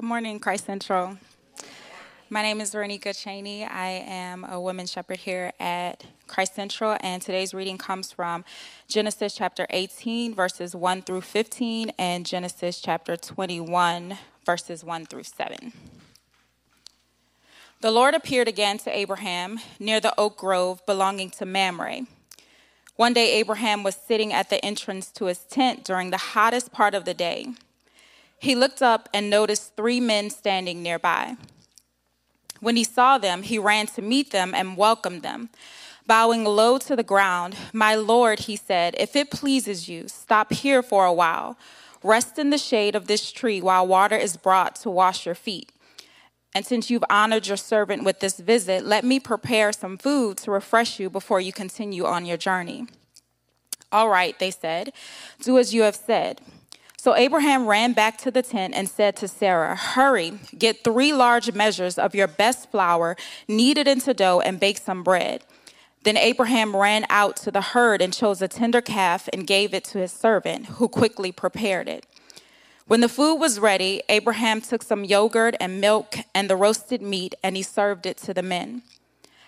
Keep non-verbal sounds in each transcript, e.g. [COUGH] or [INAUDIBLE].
Good morning, Christ Central. My name is Veronica Cheney. I am a woman shepherd here at Christ Central, and today's reading comes from Genesis chapter 18, verses 1 through 15, and Genesis chapter 21, verses 1 through 7. The Lord appeared again to Abraham near the oak grove belonging to Mamre. One day, Abraham was sitting at the entrance to his tent during the hottest part of the day. He looked up and noticed three men standing nearby. When he saw them, he ran to meet them and welcomed them. Bowing low to the ground, My Lord, he said, if it pleases you, stop here for a while. Rest in the shade of this tree while water is brought to wash your feet. And since you've honored your servant with this visit, let me prepare some food to refresh you before you continue on your journey. All right, they said, do as you have said. So Abraham ran back to the tent and said to Sarah, Hurry, get three large measures of your best flour, knead it into dough, and bake some bread. Then Abraham ran out to the herd and chose a tender calf and gave it to his servant, who quickly prepared it. When the food was ready, Abraham took some yogurt and milk and the roasted meat, and he served it to the men.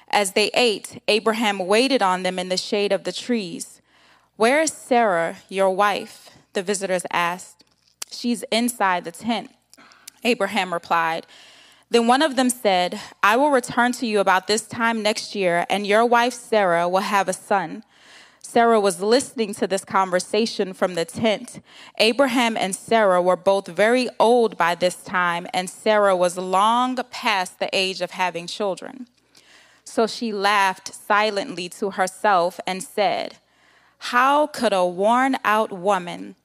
As they ate, Abraham waited on them in the shade of the trees. Where is Sarah, your wife? The visitors asked. She's inside the tent, Abraham replied. Then one of them said, I will return to you about this time next year, and your wife Sarah will have a son. Sarah was listening to this conversation from the tent. Abraham and Sarah were both very old by this time, and Sarah was long past the age of having children. So she laughed silently to herself and said, How could a worn out woman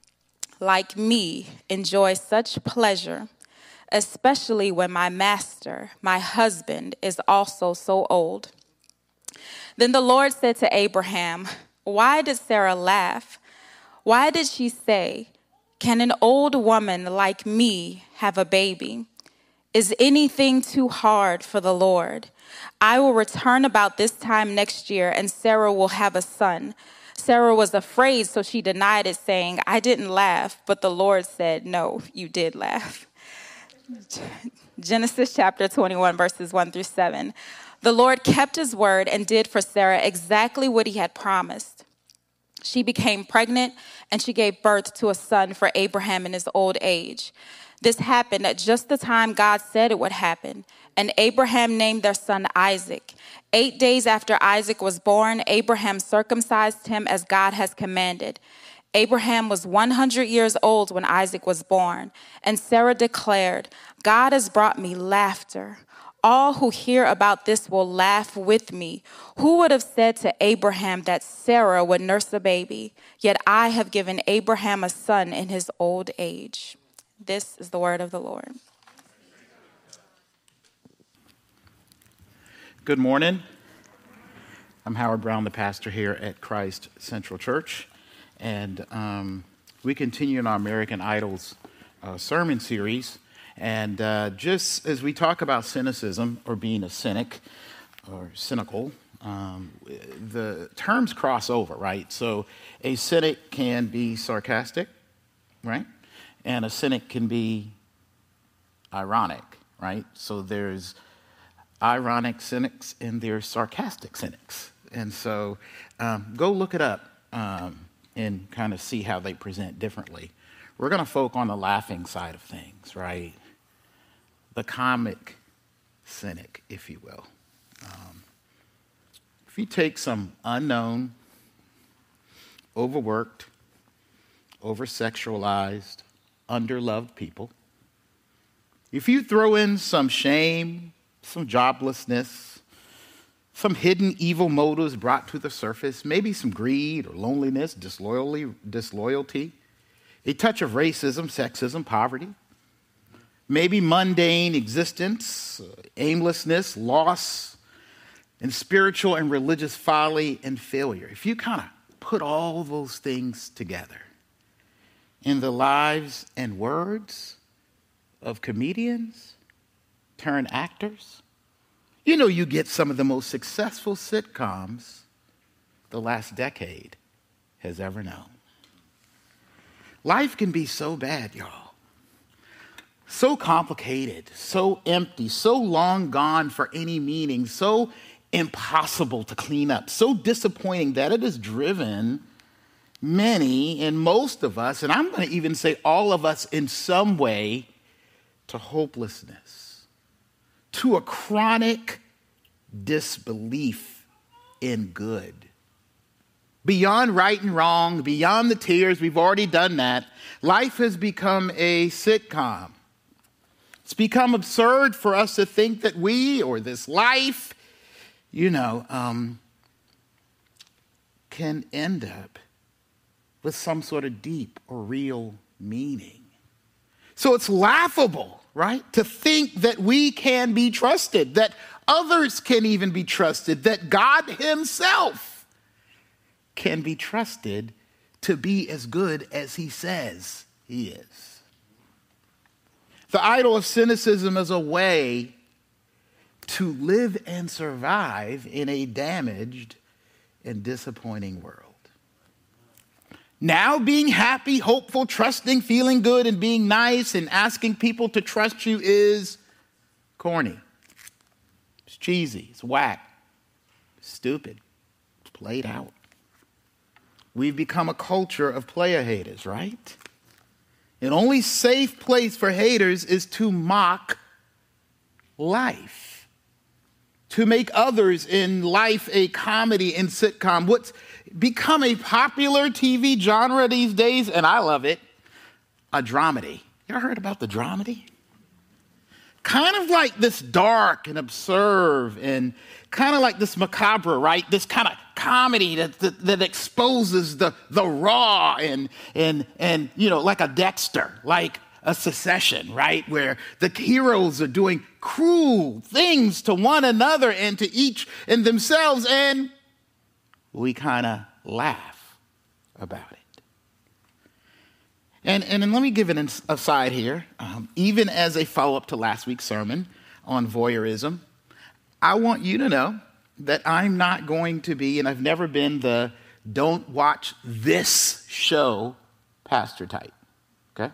like me, enjoy such pleasure, especially when my master, my husband, is also so old. Then the Lord said to Abraham, Why did Sarah laugh? Why did she say, Can an old woman like me have a baby? Is anything too hard for the Lord? I will return about this time next year, and Sarah will have a son. Sarah was afraid, so she denied it, saying, I didn't laugh. But the Lord said, No, you did laugh. Genesis chapter 21, verses 1 through 7. The Lord kept his word and did for Sarah exactly what he had promised. She became pregnant and she gave birth to a son for Abraham in his old age. This happened at just the time God said it would happen, and Abraham named their son Isaac. Eight days after Isaac was born, Abraham circumcised him as God has commanded. Abraham was 100 years old when Isaac was born, and Sarah declared, God has brought me laughter. All who hear about this will laugh with me. Who would have said to Abraham that Sarah would nurse a baby? Yet I have given Abraham a son in his old age. This is the word of the Lord. Good morning. I'm Howard Brown, the pastor here at Christ Central Church, and um, we continue in our American Idols uh, sermon series. And uh, just as we talk about cynicism or being a cynic or cynical, um, the terms cross over, right? So a cynic can be sarcastic, right? And a cynic can be ironic, right? So there's ironic cynics and there's sarcastic cynics. And so um, go look it up um, and kind of see how they present differently. We're going to focus on the laughing side of things, right? The comic cynic, if you will. Um, if you take some unknown, overworked, over sexualized, underloved people, if you throw in some shame, some joblessness, some hidden evil motives brought to the surface, maybe some greed or loneliness, disloyalty, disloyalty, a touch of racism, sexism, poverty, maybe mundane existence, uh, aimlessness, loss, and spiritual and religious folly and failure. If you kind of put all those things together in the lives and words of comedians, turn actors, you know you get some of the most successful sitcoms the last decade has ever known. Life can be so bad, y'all. so complicated, so empty, so long gone for any meaning, so impossible to clean up, so disappointing that it has driven many and most of us, and I'm going to even say all of us in some way, to hopelessness, to a chronic disbelief in good. Beyond right and wrong, beyond the tears, we've already done that. Life has become a sitcom. It's become absurd for us to think that we or this life, you know, um, can end up with some sort of deep or real meaning. So it's laughable, right, to think that we can be trusted, that others can even be trusted, that God Himself can be trusted to be as good as He says He is. The idol of cynicism is a way to live and survive in a damaged and disappointing world. Now, being happy, hopeful, trusting, feeling good, and being nice and asking people to trust you is corny. It's cheesy. It's whack. It's stupid. It's played out. We've become a culture of player haters, right? An only safe place for haters is to mock life, to make others in life a comedy and sitcom. What's become a popular TV genre these days, and I love it, a dramedy. You ever heard about the dramedy? Kind of like this dark and absurd and kind of like this macabre, right? This kind of comedy that, that, that, exposes the, the raw and, and, and, you know, like a Dexter, like a Succession, right? Where the heroes are doing cruel things to one another and to each and themselves. And we kind of laugh about it. And, and, and let me give an aside here. Um, even as a follow up to last week's sermon on voyeurism, I want you to know that I'm not going to be, and I've never been the don't watch this show pastor type. Okay?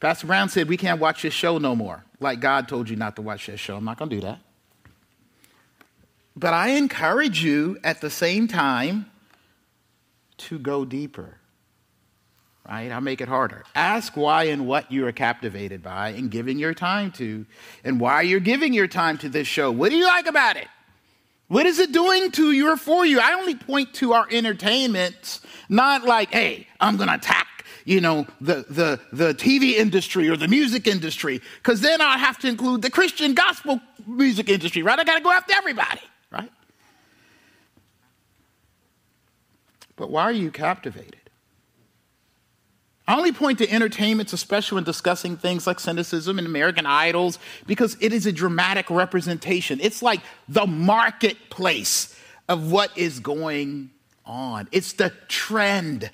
Pastor Brown said, We can't watch this show no more. Like God told you not to watch this show. I'm not going to do that. But I encourage you at the same time to go deeper. Right? I'll make it harder. Ask why and what you are captivated by and giving your time to, and why you're giving your time to this show. What do you like about it? What is it doing to you or for you? I only point to our entertainments, not like, hey, I'm going to attack you know, the, the, the TV industry or the music industry, because then I have to include the Christian gospel music industry, right? I got to go after everybody. But why are you captivated? I only point to entertainments, especially when discussing things like cynicism and American idols, because it is a dramatic representation. It's like the marketplace of what is going on, it's the trend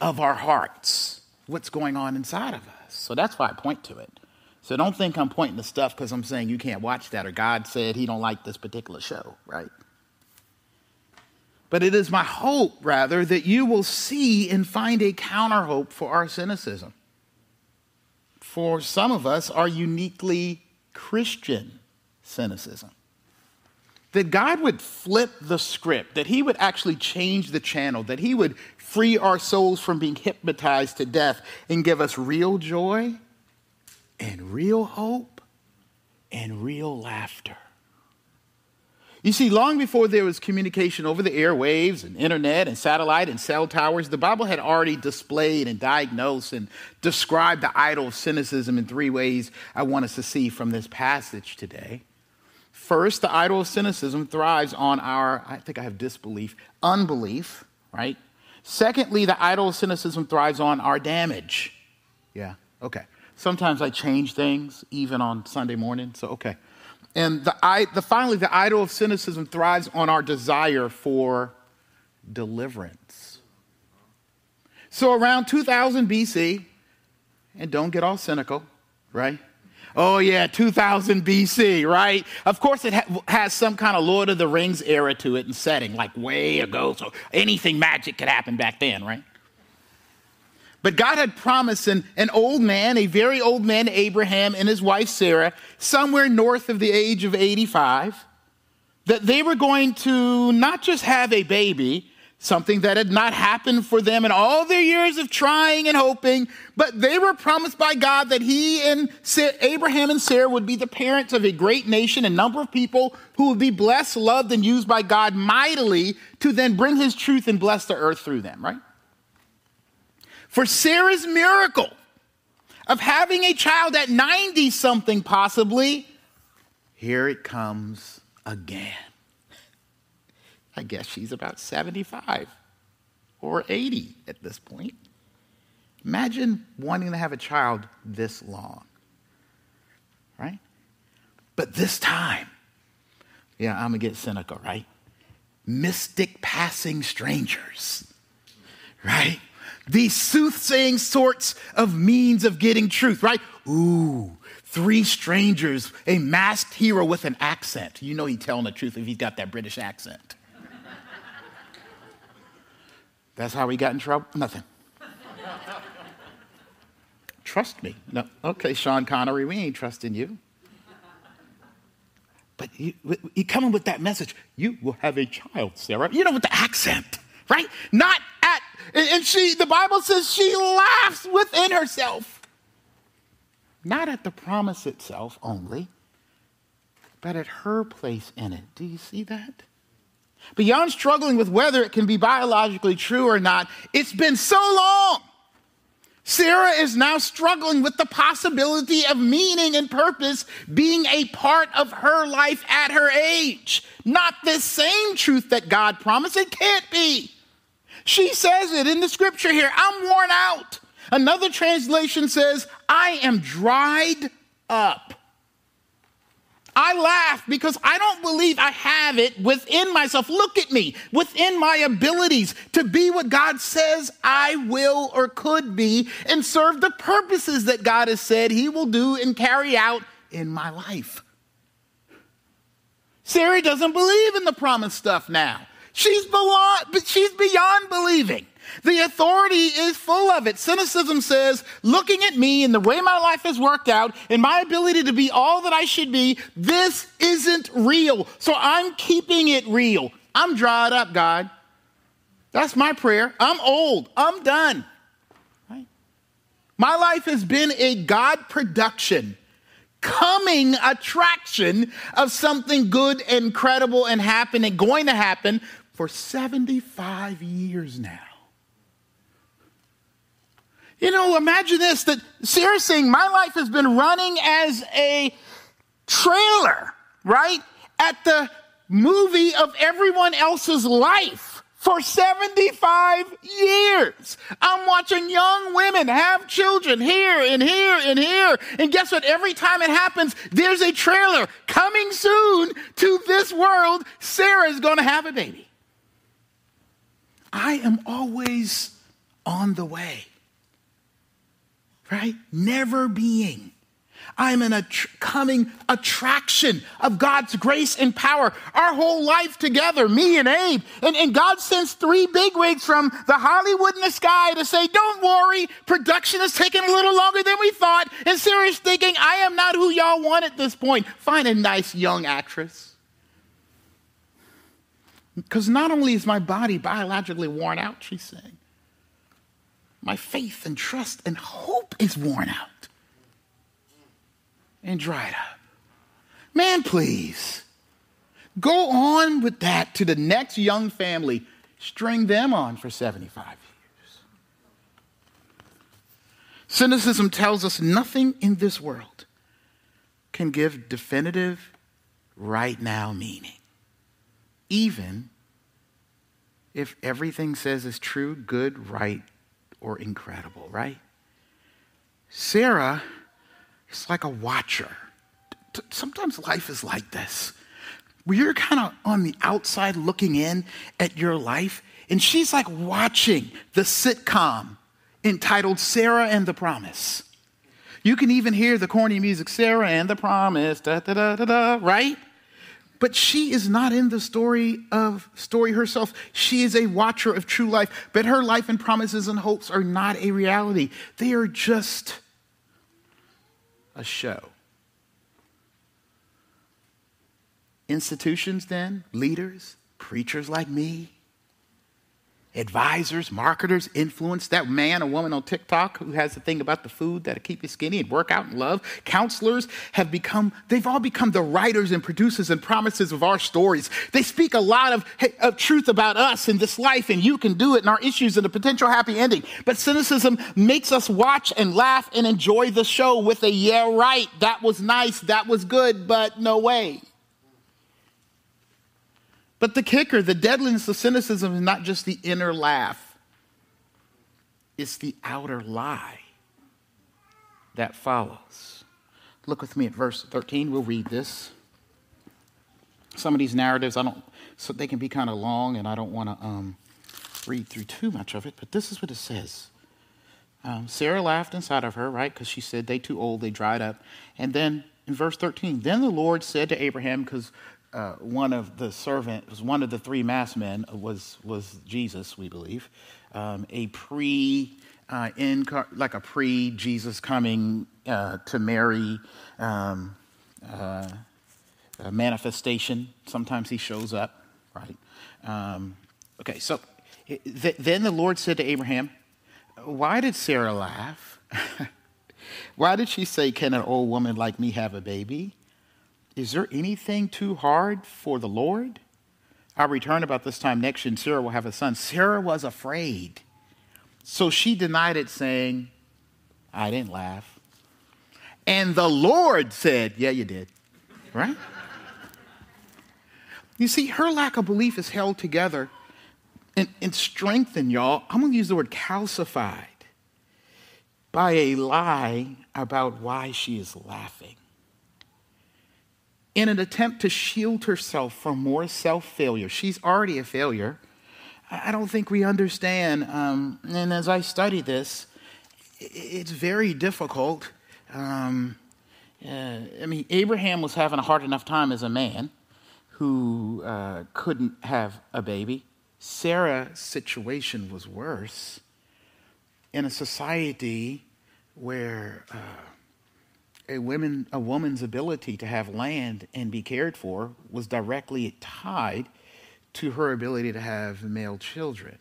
of our hearts, what's going on inside of us. So that's why I point to it. So don't think I'm pointing to stuff because I'm saying you can't watch that or God said he don't like this particular show, right? But it is my hope, rather, that you will see and find a counter hope for our cynicism. For some of us, our uniquely Christian cynicism. That God would flip the script, that He would actually change the channel, that He would free our souls from being hypnotized to death and give us real joy and real hope and real laughter. You see, long before there was communication over the airwaves and internet and satellite and cell towers, the Bible had already displayed and diagnosed and described the idol of cynicism in three ways I want us to see from this passage today. First, the idol of cynicism thrives on our, I think I have disbelief, unbelief, right? Secondly, the idol of cynicism thrives on our damage. Yeah, okay. Sometimes I change things, even on Sunday morning, so okay. And the, the, finally, the idol of cynicism thrives on our desire for deliverance. So around 2000 BC, and don't get all cynical, right? Oh, yeah, 2000 BC, right? Of course, it ha- has some kind of Lord of the Rings era to it and setting, like way ago. So anything magic could happen back then, right? But God had promised an, an old man, a very old man, Abraham, and his wife Sarah, somewhere north of the age of 85, that they were going to not just have a baby, something that had not happened for them in all their years of trying and hoping, but they were promised by God that he and Abraham and Sarah would be the parents of a great nation, a number of people who would be blessed, loved, and used by God mightily to then bring his truth and bless the earth through them, right? For Sarah's miracle of having a child at 90 something, possibly, here it comes again. I guess she's about 75 or 80 at this point. Imagine wanting to have a child this long, right? But this time, yeah, I'm gonna get cynical, right? Mystic passing strangers, right? These soothsaying sorts of means of getting truth, right? Ooh, three strangers, a masked hero with an accent. You know he's telling the truth if he's got that British accent. That's how he got in trouble? Nothing. Trust me. No. Okay, Sean Connery, we ain't trusting you. But you, you coming with that message. You will have a child, Sarah. You know, with the accent, right? Not at, and she, the Bible says she laughs within herself. Not at the promise itself only, but at her place in it. Do you see that? Beyond struggling with whether it can be biologically true or not, it's been so long. Sarah is now struggling with the possibility of meaning and purpose being a part of her life at her age. Not this same truth that God promised. It can't be. She says it in the scripture here I'm worn out. Another translation says, I am dried up. I laugh because I don't believe I have it within myself. Look at me, within my abilities to be what God says I will or could be and serve the purposes that God has said He will do and carry out in my life. Sarah doesn't believe in the promised stuff now. She's, she's beyond believing. The authority is full of it. Cynicism says, looking at me and the way my life has worked out and my ability to be all that I should be, this isn't real. So I'm keeping it real. I'm dried up, God. That's my prayer. I'm old. I'm done. Right? My life has been a God production, coming attraction of something good and credible and happening, going to happen for 75 years now. You know, imagine this that Sarah's saying, My life has been running as a trailer, right? At the movie of everyone else's life for 75 years. I'm watching young women have children here and here and here. And guess what? Every time it happens, there's a trailer coming soon to this world. Sarah's going to have a baby. I am always on the way right? Never being. I'm an att- coming attraction of God's grace and power. Our whole life together, me and Abe. And, and God sends three big bigwigs from the Hollywood in the sky to say, Don't worry, production is taking a little longer than we thought. And Sarah's thinking, I am not who y'all want at this point. Find a nice young actress. Because not only is my body biologically worn out, she's saying, my faith and trust and hope is worn out and dried up. Man, please go on with that to the next young family. String them on for 75 years. Cynicism tells us nothing in this world can give definitive right now meaning. Even if everything says is true, good, right, or incredible, right? Sarah is like a watcher. Sometimes life is like this. You're kind of on the outside looking in at your life, and she's like watching the sitcom entitled Sarah and the Promise. You can even hear the corny music, Sarah and the Promise, da da da da da, right? But she is not in the story of story herself. She is a watcher of true life, but her life and promises and hopes are not a reality. They are just a show. Institutions, then, leaders, preachers like me, advisors, marketers, influence, that man or woman on TikTok who has the thing about the food that'll keep you skinny and work out and love. Counselors have become, they've all become the writers and producers and promises of our stories. They speak a lot of, of truth about us in this life and you can do it and our issues and a potential happy ending. But cynicism makes us watch and laugh and enjoy the show with a yeah, right, that was nice, that was good, but no way. But the kicker, the deadliness of cynicism is not just the inner laugh, it's the outer lie that follows. Look with me at verse 13. We'll read this. Some of these narratives, I don't, so they can be kind of long, and I don't want to um, read through too much of it, but this is what it says. Um, Sarah laughed inside of her, right? Because she said, they too old, they dried up. And then in verse 13, then the Lord said to Abraham, because uh, one of the servants, one of the three mass men was, was Jesus, we believe, um, a pre, uh, like a pre Jesus coming uh, to Mary um, uh, manifestation. Sometimes he shows up, right? Um, okay, so th- then the Lord said to Abraham, Why did Sarah laugh? [LAUGHS] Why did she say, Can an old woman like me have a baby? Is there anything too hard for the Lord? I'll return about this time next year, and Sarah will have a son. Sarah was afraid. So she denied it, saying, I didn't laugh. And the Lord said, Yeah, you did. Right? you see, her lack of belief is held together and, and strengthened, y'all. I'm going to use the word calcified by a lie about why she is laughing in an attempt to shield herself from more self failure. She's already a failure. I don't think we understand. Um, and as I study this, it's very difficult. Um, uh, I mean, Abraham was having a hard enough time as a man who uh, couldn't have a baby. Sarah's situation was worse in a society where. Uh, a a woman's ability to have land and be cared for was directly tied to her ability to have male children.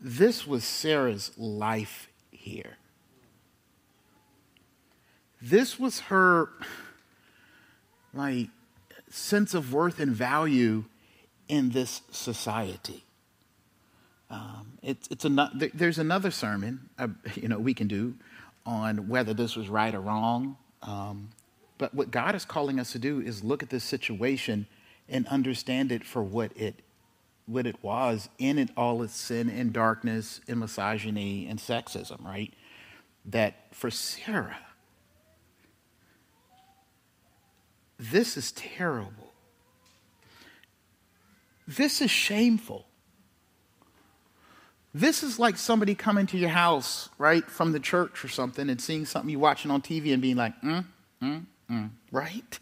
This was Sarah's life here. This was her like sense of worth and value in this society. Um, it's, it's an, there's another sermon uh, you know we can do on whether this was right or wrong. Um, but what God is calling us to do is look at this situation and understand it for what it what it was in it all its sin and darkness and misogyny and sexism, right? That for Sarah, this is terrible. This is shameful. This is like somebody coming to your house, right, from the church or something and seeing something you're watching on TV and being like, mm, mm, mm, right?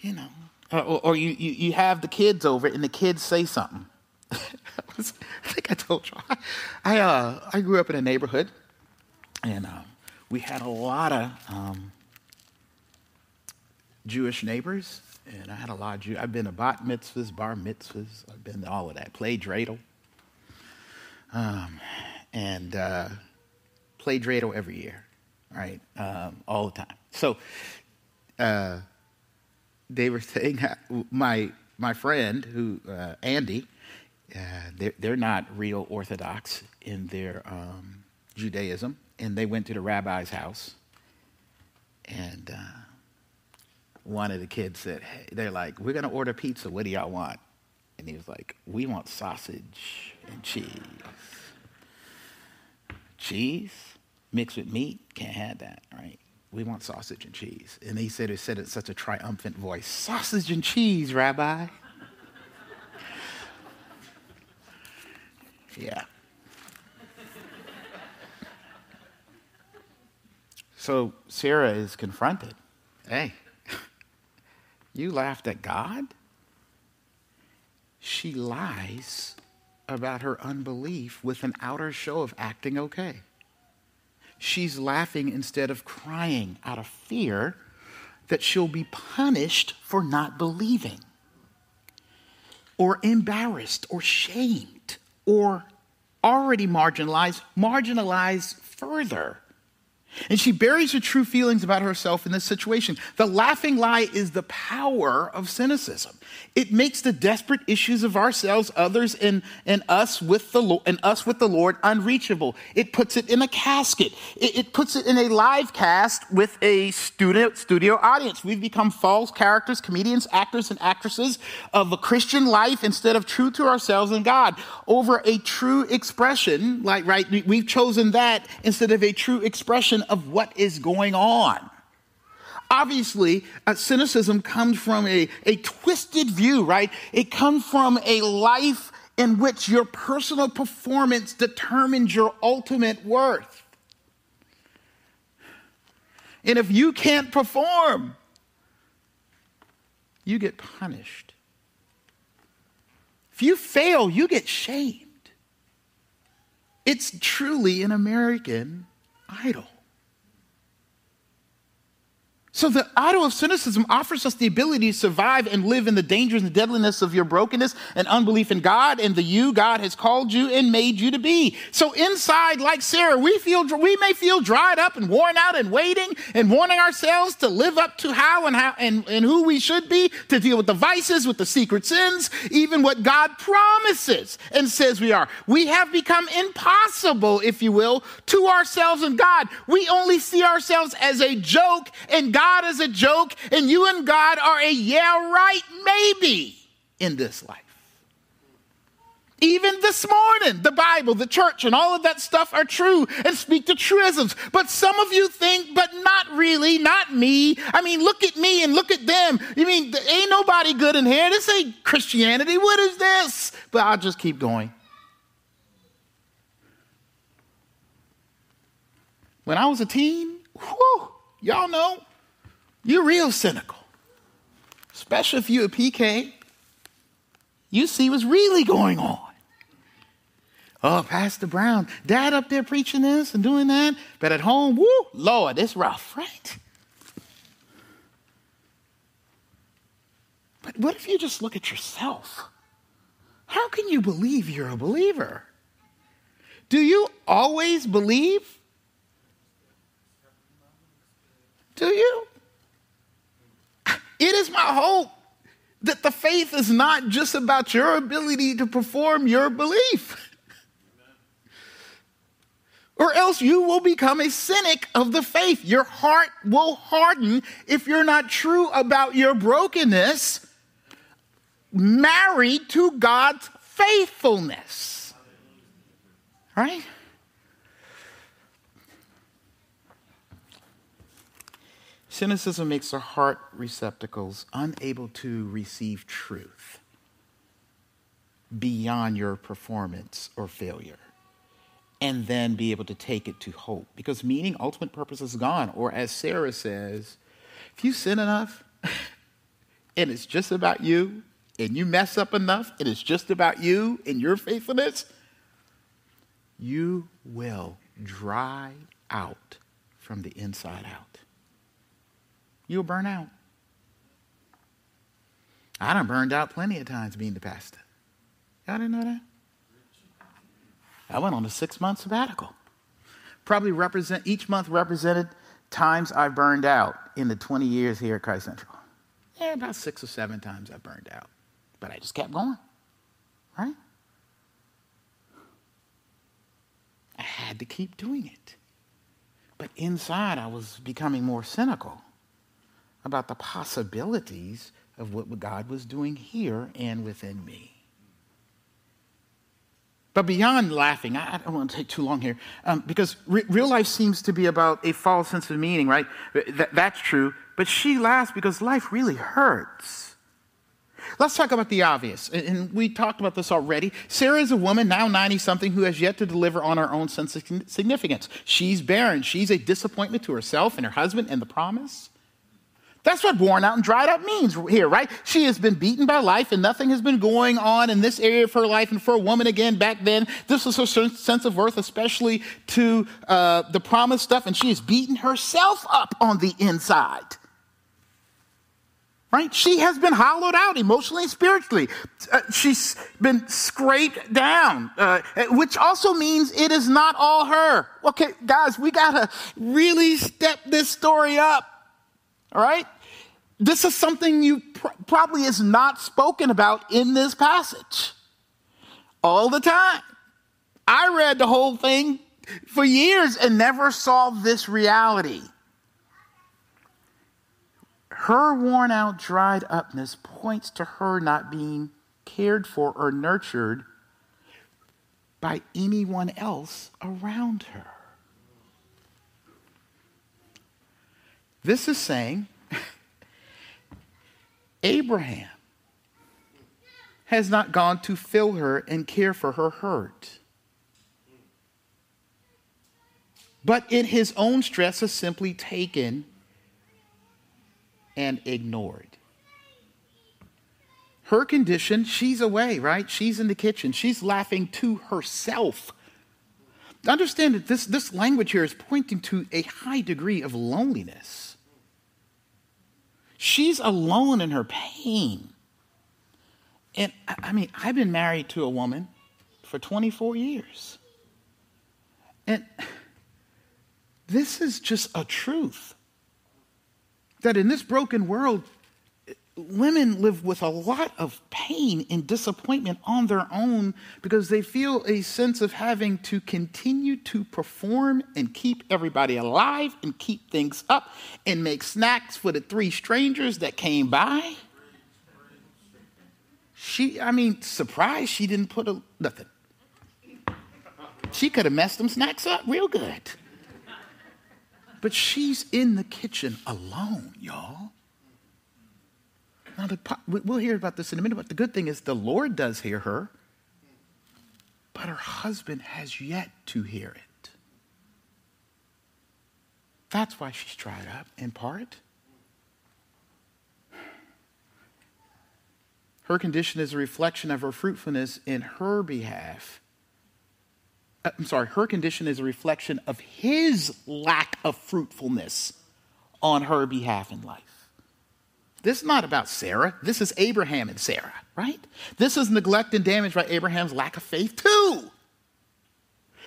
You know, or, or you, you, you, have the kids over and the kids say something. [LAUGHS] I think I told you. I, I, uh, I grew up in a neighborhood and uh, we had a lot of um, Jewish neighbors and I had a lot of Jew. I've been to bat mitzvahs, bar mitzvahs. I've been to all of that. Played dreidel. Um, and uh, played dreidel every year, right? Um, all the time. So uh, they were [LAUGHS] saying, my, my friend, who uh, Andy, uh, they're, they're not real Orthodox in their um, Judaism. And they went to the rabbi's house. And uh, one of the kids said, hey, they're like, we're going to order pizza. What do y'all want? And he was like, we want sausage and cheese. Cheese mixed with meat? Can't have that, right? We want sausage and cheese. And he said, he said it in such a triumphant voice Sausage and cheese, Rabbi. [LAUGHS] yeah. So Sarah is confronted. Hey, You laughed at God? She lies about her unbelief with an outer show of acting okay. She's laughing instead of crying out of fear that she'll be punished for not believing, or embarrassed, or shamed, or already marginalized, marginalized further. And she buries her true feelings about herself in this situation. The laughing lie is the power of cynicism. It makes the desperate issues of ourselves, others, and, and us with the and us with the Lord unreachable. It puts it in a casket. It, it puts it in a live cast with a studio, studio audience. We've become false characters, comedians, actors, and actresses of a Christian life instead of true to ourselves and God. Over a true expression, like right, we've chosen that instead of a true expression of what is going on. Obviously, uh, cynicism comes from a, a twisted view, right? It comes from a life in which your personal performance determines your ultimate worth. And if you can't perform, you get punished. If you fail, you get shamed. It's truly an American idol. So the idol of cynicism offers us the ability to survive and live in the dangers and deadliness of your brokenness and unbelief in God and the you God has called you and made you to be. So inside, like Sarah, we feel we may feel dried up and worn out and waiting and wanting ourselves to live up to how and how and, and who we should be to deal with the vices, with the secret sins, even what God promises and says we are. We have become impossible, if you will, to ourselves and God. We only see ourselves as a joke and God God is a joke and you and God are a yeah, right, maybe in this life. Even this morning, the Bible, the church, and all of that stuff are true and speak to truisms. But some of you think, but not really, not me. I mean, look at me and look at them. You mean, ain't nobody good in here? This ain't Christianity. What is this? But I'll just keep going. When I was a teen, whew, y'all know, you're real cynical. Especially if you're a PK. You see what's really going on. Oh, Pastor Brown, dad up there preaching this and doing that, but at home, woo, Lord, it's rough, right? But what if you just look at yourself? How can you believe you're a believer? Do you always believe? Do you? It is my hope that the faith is not just about your ability to perform your belief. [LAUGHS] or else you will become a cynic of the faith. Your heart will harden if you're not true about your brokenness, married to God's faithfulness. Right? Cynicism makes our heart receptacles unable to receive truth beyond your performance or failure and then be able to take it to hope. Because meaning ultimate purpose is gone or as sarah says if you sin enough [LAUGHS] and it's just about you and you mess up enough and it's just about you and your faithfulness you will dry out from the inside out you'll burn out. I done burned out plenty of times being the pastor. Y'all didn't know that? I went on a six month sabbatical. Probably represent each month represented times I burned out in the 20 years here at Christ Central. Yeah, about six or seven times I burned out. But I just kept going. Right? I had to keep doing it. But inside, I was becoming more cynical about the possibilities of what God was doing here and within me. But beyond laughing, I don't want to take too long here, um, because re- real life seems to be about a false sense of meaning, right? Th- that's true. But she laughs because life really hurts. Let's talk about the obvious. And we talked about this already. Sarah is a woman, now 90 something, who has yet to deliver on her own sense of significance. She's barren. She's a disappointment to herself and her husband and the promise. That's what worn out and dried up means here, right? She has been beaten by life and nothing has been going on in this area of her life. And for a woman, again, back then, this was her sense of worth, especially to uh, the promised stuff. And she has beaten herself up on the inside. Right? She has been hollowed out emotionally and spiritually. Uh, she's been scraped down, uh, which also means it is not all her. Okay, guys, we got to really step this story up. All right? This is something you pr- probably is not spoken about in this passage all the time. I read the whole thing for years and never saw this reality. Her worn out, dried upness points to her not being cared for or nurtured by anyone else around her. This is saying Abraham has not gone to fill her and care for her hurt. But in his own stress has simply taken and ignored. Her condition, she's away, right? She's in the kitchen. She's laughing to herself. Understand that this, this language here is pointing to a high degree of loneliness. She's alone in her pain. And I mean, I've been married to a woman for 24 years. And this is just a truth that in this broken world, women live with a lot of pain and disappointment on their own because they feel a sense of having to continue to perform and keep everybody alive and keep things up and make snacks for the three strangers that came by. She, I mean, surprised she didn't put a nothing. She could have messed them snacks up real good. But she's in the kitchen alone, y'all. Now, the, we'll hear about this in a minute, but the good thing is the Lord does hear her, but her husband has yet to hear it. That's why she's dried up, in part. Her condition is a reflection of her fruitfulness in her behalf. Uh, I'm sorry, her condition is a reflection of his lack of fruitfulness on her behalf in life. This is not about Sarah. This is Abraham and Sarah, right? This is neglect and damage by Abraham's lack of faith, too.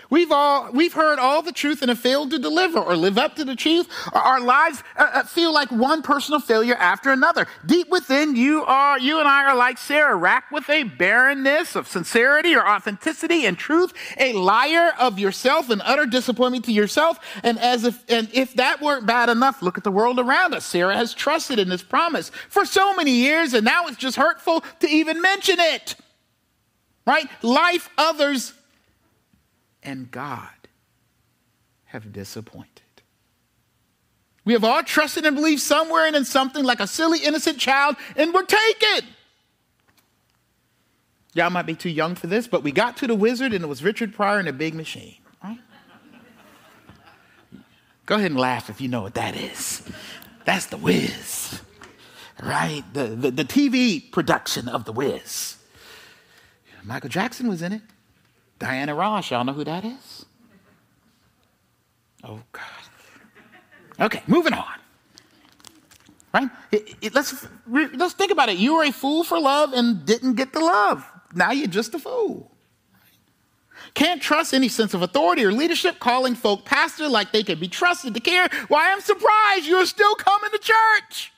We've all we've heard all the truth and have failed to deliver or live up to the truth. Our lives uh, uh, feel like one personal failure after another. Deep within, you are you and I are like Sarah, racked with a barrenness of sincerity or authenticity and truth, a liar of yourself and utter disappointment to yourself. And as if and if that weren't bad enough, look at the world around us. Sarah has trusted in this promise for so many years, and now it's just hurtful to even mention it. Right? Life, others, and God have disappointed. We have all trusted and believed somewhere and in something like a silly, innocent child, and we're taken. Y'all might be too young for this, but we got to the wizard, and it was Richard Pryor and a big machine. Right? Go ahead and laugh if you know what that is. That's the Wiz, right? The, the, the TV production of the Wiz. Michael Jackson was in it. Diana Ross, y'all know who that is? Oh, God. Okay, moving on. Right? It, it, let's, let's think about it. You were a fool for love and didn't get the love. Now you're just a fool. Can't trust any sense of authority or leadership, calling folk pastor like they can be trusted to care. Why, I'm surprised you're still coming to church.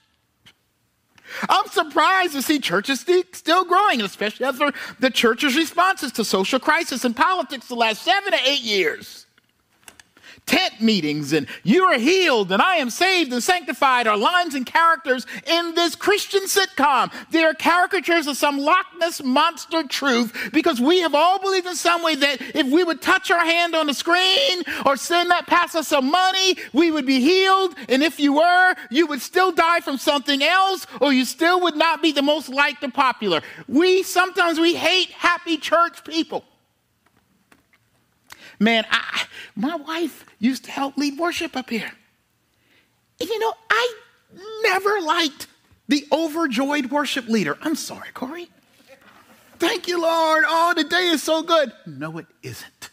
I'm surprised to see churches still growing, especially after the church's responses to social crisis and politics the last seven to eight years tent meetings and you are healed and I am saved and sanctified are lines and characters in this Christian sitcom. They are caricatures of some Loch Ness monster truth because we have all believed in some way that if we would touch our hand on the screen or send that pastor some money, we would be healed. And if you were, you would still die from something else or you still would not be the most liked or popular. We sometimes we hate happy church people. Man, I, my wife used to help lead worship up here. And you know, I never liked the overjoyed worship leader. I'm sorry, Corey. Thank you, Lord. Oh, the day is so good. No, it isn't.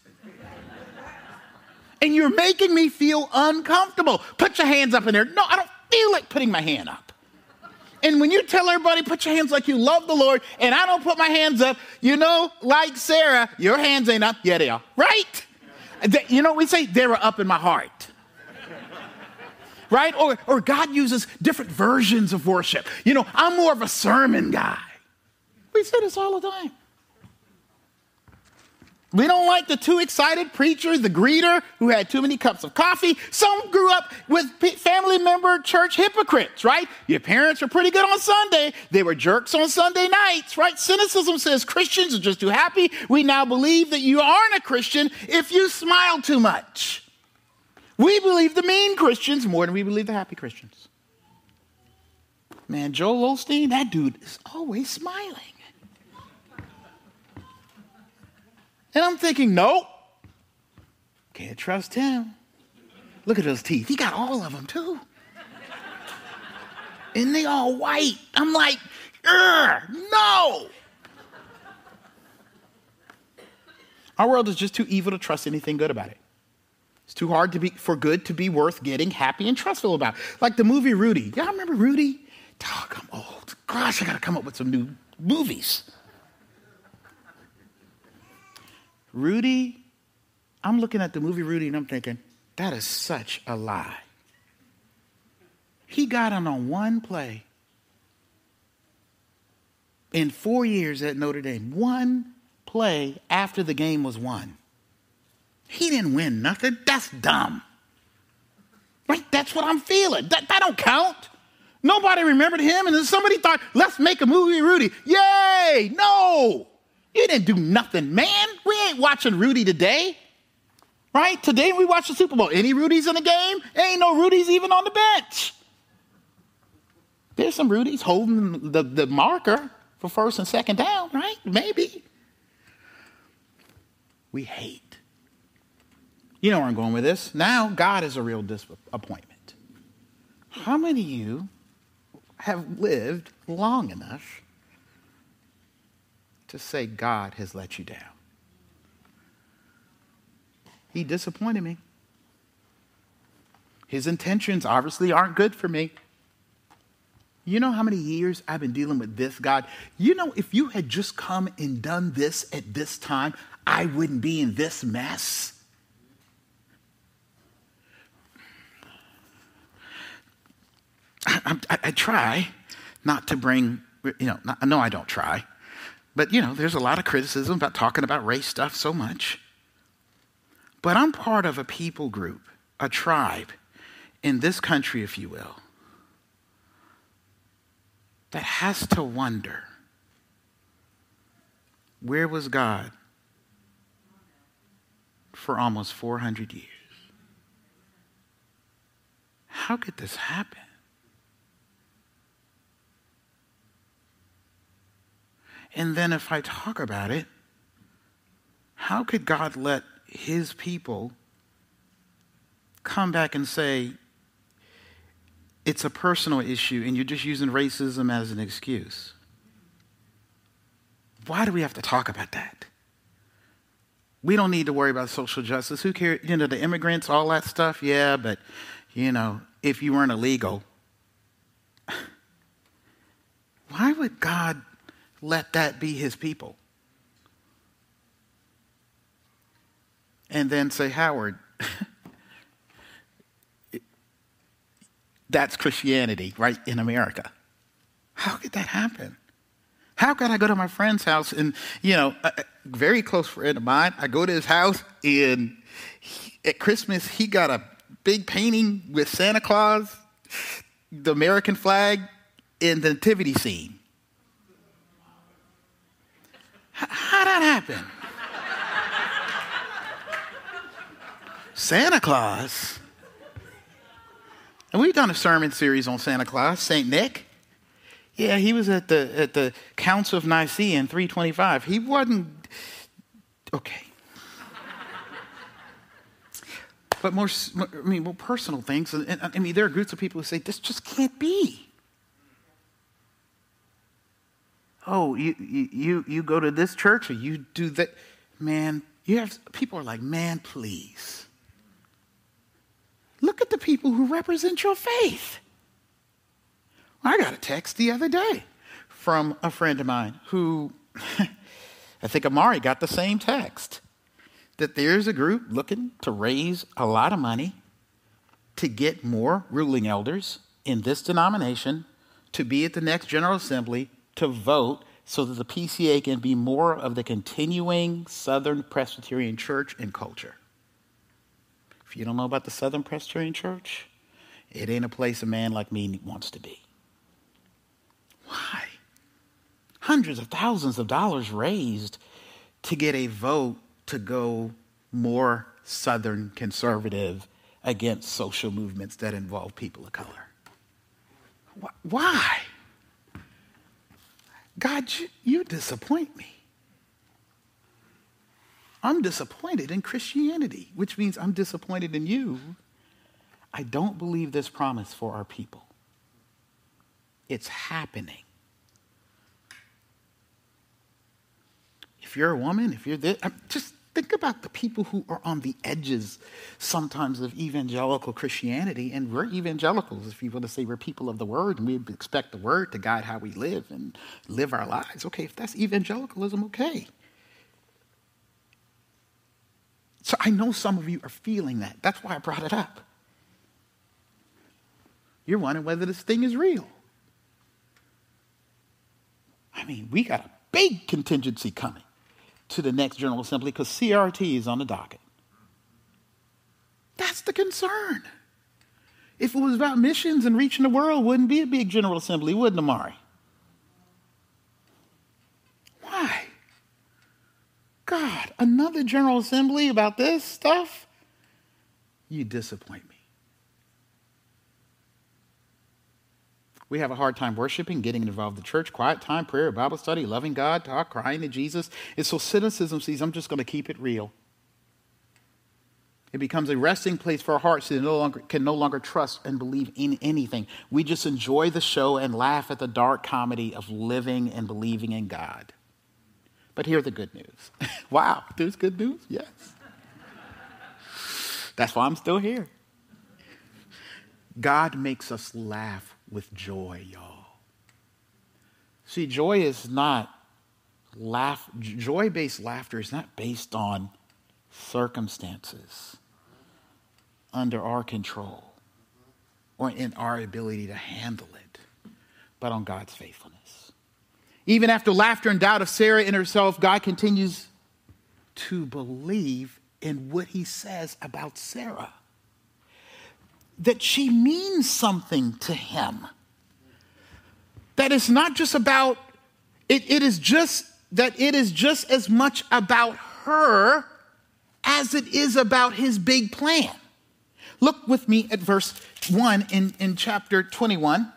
and you're making me feel uncomfortable. Put your hands up in there. No, I don't feel like putting my hand up. And when you tell everybody, put your hands like you love the Lord, and I don't put my hands up, you know, like Sarah, your hands ain't up. Yeah, they are. Right? You know we say? They were up in my heart. Right? Or, or God uses different versions of worship. You know, I'm more of a sermon guy. We say this all the time. We don't like the too excited preacher, the greeter who had too many cups of coffee. Some grew up with family member church hypocrites, right? Your parents were pretty good on Sunday. They were jerks on Sunday nights, right? Cynicism says Christians are just too happy. We now believe that you aren't a Christian if you smile too much. We believe the mean Christians more than we believe the happy Christians. Man, Joel Osteen, that dude is always smiling. And I'm thinking, nope, can't trust him. Look at those teeth. He got all of them too. and they all white. I'm like, no. Our world is just too evil to trust anything good about it. It's too hard to be for good to be worth getting happy and trustful about. Like the movie Rudy. Y'all remember Rudy? Dog, I'm old. Gosh, I gotta come up with some new movies. Rudy, I'm looking at the movie Rudy and I'm thinking, that is such a lie. He got in on one play in four years at Notre Dame. One play after the game was won. He didn't win nothing. That's dumb. Right? That's what I'm feeling. That, that don't count. Nobody remembered him, and then somebody thought, let's make a movie, Rudy. Yay! No! You didn't do nothing, man. We ain't watching Rudy today. Right? Today we watch the Super Bowl. Any Rudies in the game? Ain't no Rudies even on the bench. There's some Rudies holding the, the marker for first and second down, right? Maybe. We hate. You know where I'm going with this. Now, God is a real disappointment. How many of you have lived long enough to say God has let you down. He disappointed me. His intentions obviously aren't good for me. You know how many years I've been dealing with this, God? You know, if you had just come and done this at this time, I wouldn't be in this mess. I, I, I try not to bring, you know, not, no, I don't try. But, you know, there's a lot of criticism about talking about race stuff so much. But I'm part of a people group, a tribe in this country, if you will, that has to wonder where was God for almost 400 years? How could this happen? And then if I talk about it, how could God let his people come back and say, it's a personal issue and you're just using racism as an excuse? Why do we have to talk about that? We don't need to worry about social justice. Who cares? You know, the immigrants, all that stuff, yeah, but, you know, if you weren't illegal, [LAUGHS] why would God let that be his people. And then say, Howard, [LAUGHS] that's Christianity, right, in America. How could that happen? How could I go to my friend's house and, you know, a very close friend of mine, I go to his house and he, at Christmas he got a big painting with Santa Claus, the American flag, and the nativity scene. How'd that happen? Santa Claus. And we've done a sermon series on Santa Claus, St. Nick. Yeah, he was at the at the Council of Nicaea in 325. He wasn't okay. but more, I mean, more personal things. I mean, there are groups of people who say, this just can't be. Oh, you, you, you go to this church or you do that. Man, you have people are like, man, please. Look at the people who represent your faith. I got a text the other day from a friend of mine who, [LAUGHS] I think Amari got the same text that there's a group looking to raise a lot of money to get more ruling elders in this denomination to be at the next General Assembly to vote so that the PCA can be more of the continuing Southern Presbyterian church and culture. If you don't know about the Southern Presbyterian Church, it ain't a place a man like me wants to be. Why? Hundreds of thousands of dollars raised to get a vote to go more Southern conservative against social movements that involve people of color. Why? God, you, you disappoint me. I'm disappointed in Christianity, which means I'm disappointed in you. I don't believe this promise for our people. It's happening. If you're a woman, if you're this, I'm just Think about the people who are on the edges sometimes of evangelical Christianity, and we're evangelicals, if you want to say we're people of the word, and we expect the word to guide how we live and live our lives. Okay, if that's evangelicalism, okay. So I know some of you are feeling that. That's why I brought it up. You're wondering whether this thing is real. I mean, we got a big contingency coming to the next General Assembly because CRT is on the docket. That's the concern. If it was about missions and reaching the world, wouldn't be a big General Assembly, wouldn't Amari? Why? God, another General Assembly about this stuff? You disappoint me. We have a hard time worshiping, getting involved in the church, quiet time, prayer, Bible study, loving God, talk, crying to Jesus. And so cynicism sees, I'm just going to keep it real. It becomes a resting place for our hearts that no longer, can no longer trust and believe in anything. We just enjoy the show and laugh at the dark comedy of living and believing in God. But here's the good news. [LAUGHS] wow, there's good news? Yes. That's why I'm still here. God makes us laugh with joy, y'all. See, joy is not laugh joy-based laughter is not based on circumstances under our control or in our ability to handle it, but on God's faithfulness. Even after laughter and doubt of Sarah in herself, God continues to believe in what he says about Sarah that she means something to him. That it's not just about, it, it is just that it is just as much about her as it is about his big plan. Look with me at verse 1 in, in chapter 21.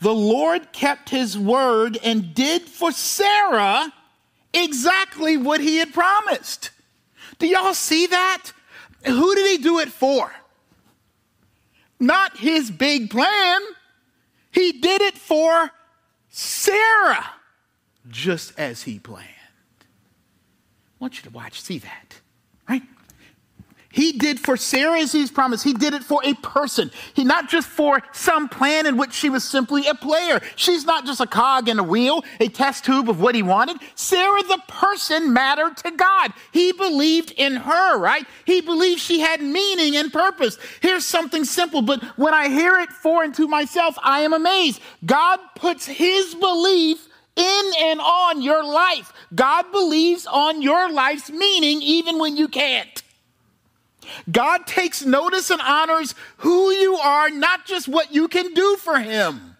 The Lord kept his word and did for Sarah exactly what he had promised. Do y'all see that? Who did he do it for? Not his big plan. He did it for Sarah, just as he planned. I want you to watch, see that? He did for Sarah as he's promised. He did it for a person. He not just for some plan in which she was simply a player. She's not just a cog in a wheel, a test tube of what he wanted. Sarah, the person, mattered to God. He believed in her, right? He believed she had meaning and purpose. Here's something simple, but when I hear it for and to myself, I am amazed. God puts his belief in and on your life. God believes on your life's meaning even when you can't. God takes notice and honors who you are, not just what you can do for Him.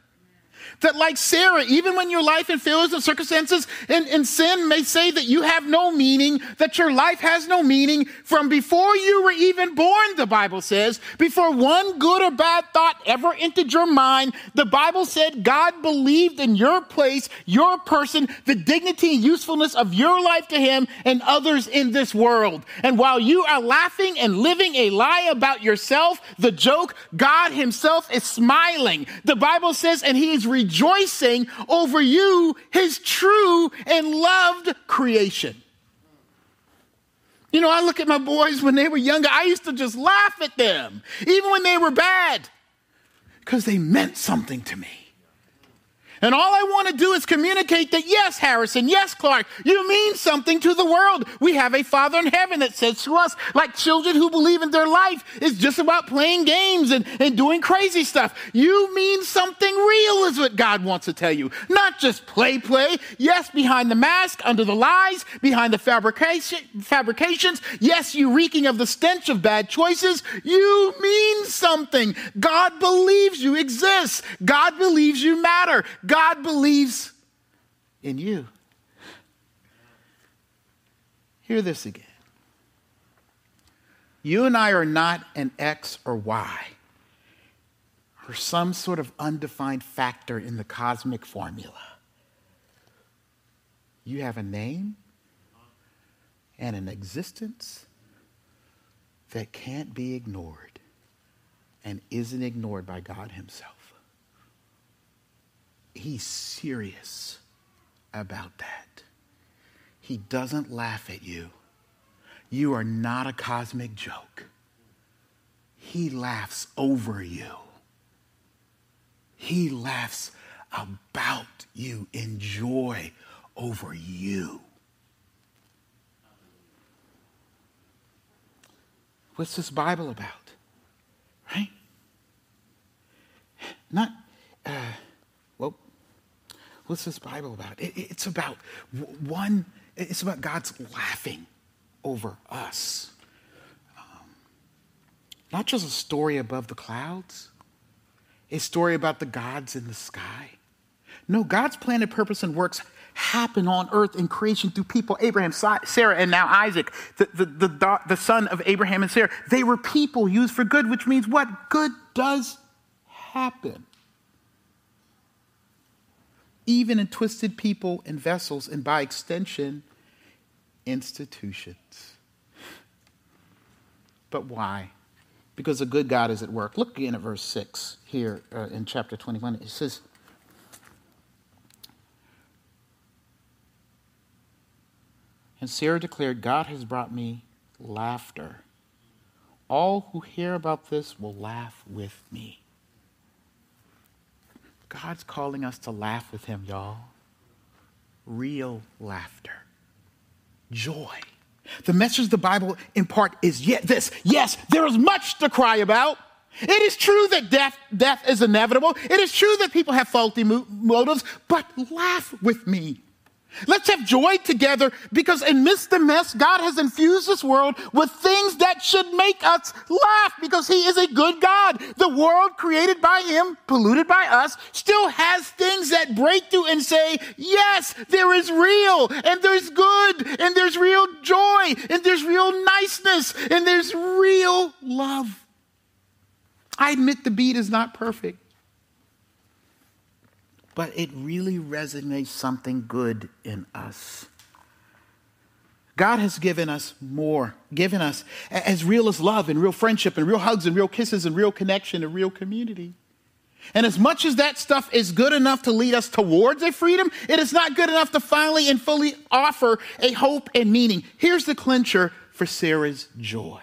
That, like Sarah, even when your life and failures and circumstances and, and sin may say that you have no meaning, that your life has no meaning, from before you were even born, the Bible says, before one good or bad thought ever entered your mind, the Bible said God believed in your place, your person, the dignity and usefulness of your life to Him and others in this world. And while you are laughing and living a lie about yourself, the joke, God Himself is smiling. The Bible says, and He is rejoicing over you, His true and loved creation. You know, I look at my boys when they were younger, I used to just laugh at them, even when they were bad, because they meant something to me. And all I want to do is communicate that, yes, Harrison, yes, Clark, you mean something to the world. We have a Father in heaven that says to us, like children who believe in their life is just about playing games and, and doing crazy stuff. You mean something real, is what God wants to tell you. Not just play, play. Yes, behind the mask, under the lies, behind the fabrication, fabrications. Yes, you reeking of the stench of bad choices. You mean something. God believes you exist. God believes you matter. God believes in you. Hear this again. You and I are not an X or Y or some sort of undefined factor in the cosmic formula. You have a name and an existence that can't be ignored and isn't ignored by God Himself. He's serious about that. He doesn't laugh at you. You are not a cosmic joke. He laughs over you. He laughs about you in joy over you. What's this Bible about? Right? Not, uh, what's this Bible about? It, it's about one, it's about God's laughing over us. Um, not just a story above the clouds, a story about the gods in the sky. No, God's plan and purpose and works happen on earth in creation through people Abraham, Sarah, and now Isaac, the, the, the, the son of Abraham and Sarah. They were people used for good, which means what? Good does happen even in twisted people and vessels, and by extension, institutions. But why? Because a good God is at work. Look again at verse 6 here uh, in chapter 21. It says, And Sarah declared, God has brought me laughter. All who hear about this will laugh with me. God's calling us to laugh with Him, y'all. Real laughter, joy. The message the Bible in part is yet this yes, there is much to cry about. It is true that death, death is inevitable. It is true that people have faulty motives, but laugh with me. Let's have joy together because amidst the mess, God has infused this world with things that should make us laugh because He is a good God. The world created by Him, polluted by us, still has things that break through and say, yes, there is real and there's good and there's real joy and there's real niceness and there's real love. I admit the beat is not perfect but it really resonates something good in us. God has given us more, given us as real as love and real friendship and real hugs and real kisses and real connection and real community. And as much as that stuff is good enough to lead us towards a freedom, it is not good enough to finally and fully offer a hope and meaning. Here's the clincher for Sarah's joy.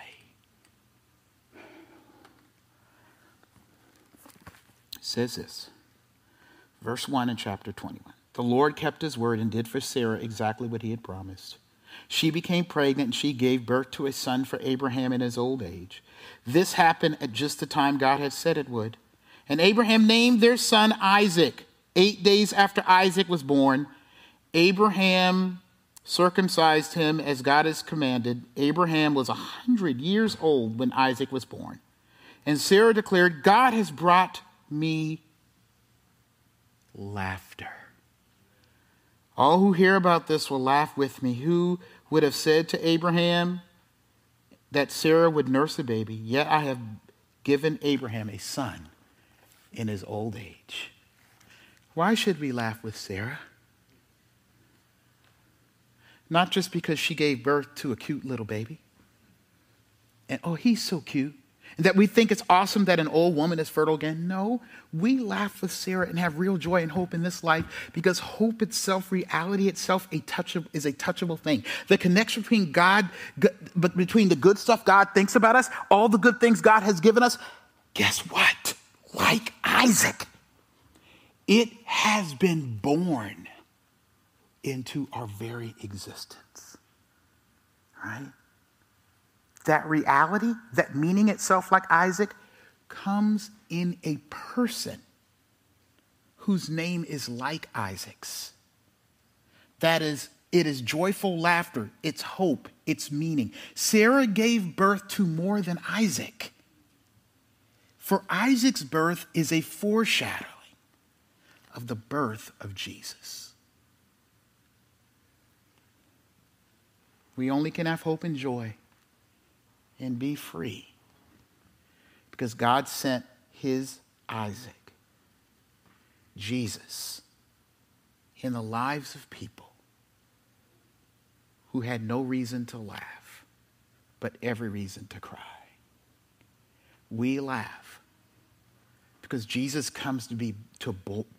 It says this Verse 1 in chapter 21. The Lord kept his word and did for Sarah exactly what he had promised. She became pregnant and she gave birth to a son for Abraham in his old age. This happened at just the time God had said it would. And Abraham named their son Isaac. Eight days after Isaac was born, Abraham circumcised him as God has commanded. Abraham was a hundred years old when Isaac was born. And Sarah declared, God has brought me laughter. All who hear about this will laugh with me. Who would have said to Abraham that Sarah would nurse a baby? Yet I have given Abraham a son in his old age. Why should we laugh with Sarah? Not just because she gave birth to a cute little baby. And oh, he's so cute that we think it's awesome that an old woman is fertile again. No, we laugh with Sarah and have real joy and hope in this life because hope itself, reality itself, a touchable, is a touchable thing. The connection between God, but between the good stuff God thinks about us, all the good things God has given us, guess what? Like Isaac, it has been born into our very existence. Right? That reality, that meaning itself like Isaac, comes in a person whose name is like Isaac's. That is, it is joyful laughter, it's hope, it's meaning. Sarah gave birth to more than Isaac. For Isaac's birth is a foreshadowing of the birth of Jesus. We only can have hope and joy and be free. Because God sent his Isaac, Jesus, in the lives of people who had no reason to laugh, but every reason to cry. We laugh because Jesus comes to be, to,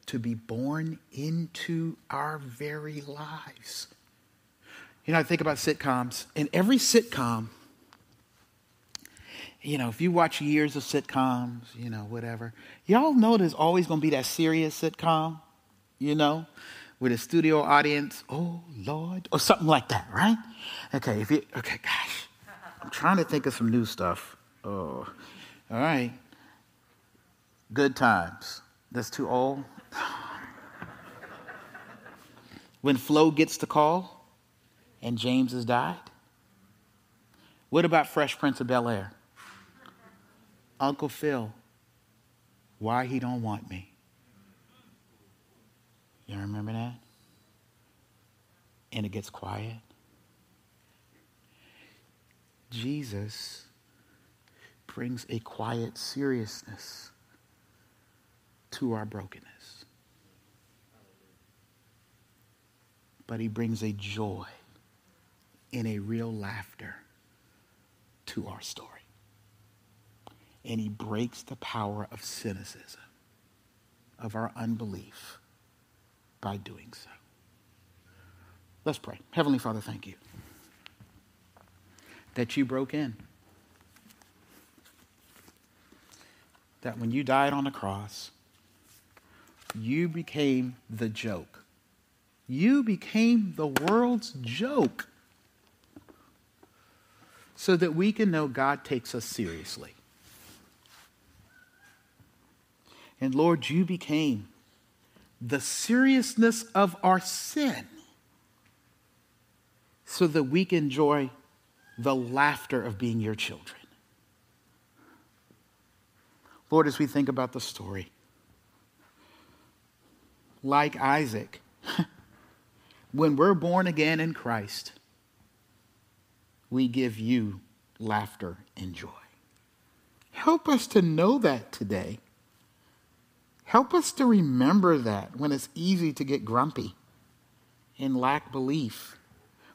to be born into our very lives. You know, I think about sitcoms, and every sitcom you know, if you watch years of sitcoms, you know, whatever, y'all know there's always going to be that serious sitcom, you know, with a studio audience, oh, Lord, or something like that, right? Okay, if you, okay, gosh, I'm trying to think of some new stuff. Oh, all right. Good times. That's too old. when Flo gets the call and James has died. What about Fresh Prince of Bel Air? Uncle Phil, why he don't want me. You remember that? And it gets quiet. Jesus brings a quiet seriousness to our brokenness. But he brings a joy and a real laughter to our story and he breaks the power of cynicism, of our unbelief, by doing so. Let's pray. Heavenly Father, thank you that you broke in. That when you died on the cross, you became the joke. You became the world's joke so that we can know God takes us seriously. And Lord, you became the seriousness of our sin so that we can enjoy the laughter of being your children. Lord, as we think about the story, like Isaac, [LAUGHS] when we're born again in Christ, we give you laughter and joy. Help us to know that today. Help us to remember that when it's easy to get grumpy and lack belief,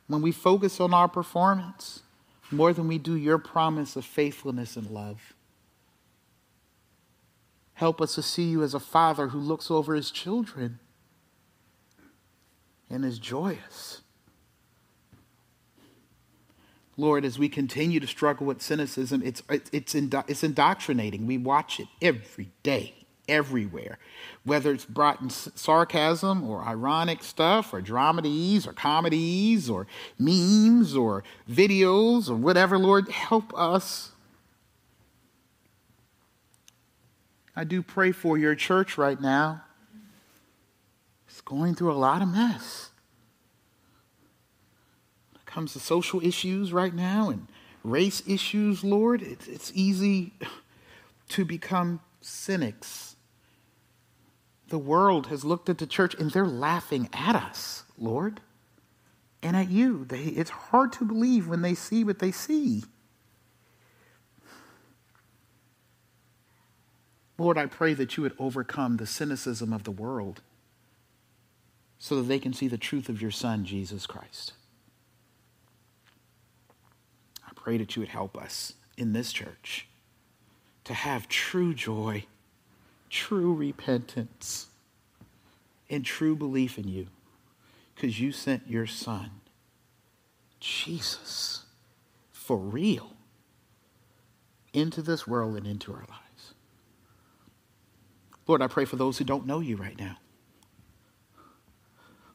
when we focus on our performance more than we do your promise of faithfulness and love. Help us to see you as a father who looks over his children and is joyous. Lord, as we continue to struggle with cynicism, it's, it's, it's indoctrinating. We watch it every day everywhere, whether it's brought in sarcasm or ironic stuff or dramedies or comedies or memes or videos or whatever, Lord, help us. I do pray for your church right now. It's going through a lot of mess. When it comes to social issues right now and race issues, Lord, it's, it's easy to become cynics The world has looked at the church and they're laughing at us, Lord, and at you. They, it's hard to believe when they see what they see. Lord, I pray that you would overcome the cynicism of the world so that they can see the truth of your Son, Jesus Christ. I pray that you would help us in this church to have true joy, true repentance, and true belief in you because you sent your Son, Jesus, for real, into this world and into our lives. Lord, I pray for those who don't know you right now,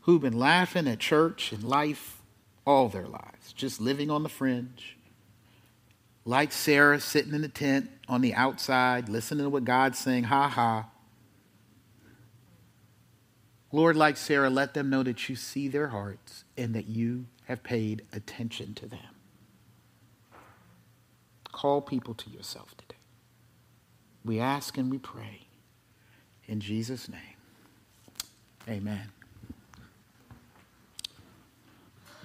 who've been laughing at church and life all their lives, just living on the fringe. Like Sarah sitting in the tent on the outside, listening to what God's saying, ha ha. Lord, like Sarah, let them know that you see their hearts and that you have paid attention to them. Call people to yourself today. We ask and we pray. In Jesus' name, amen.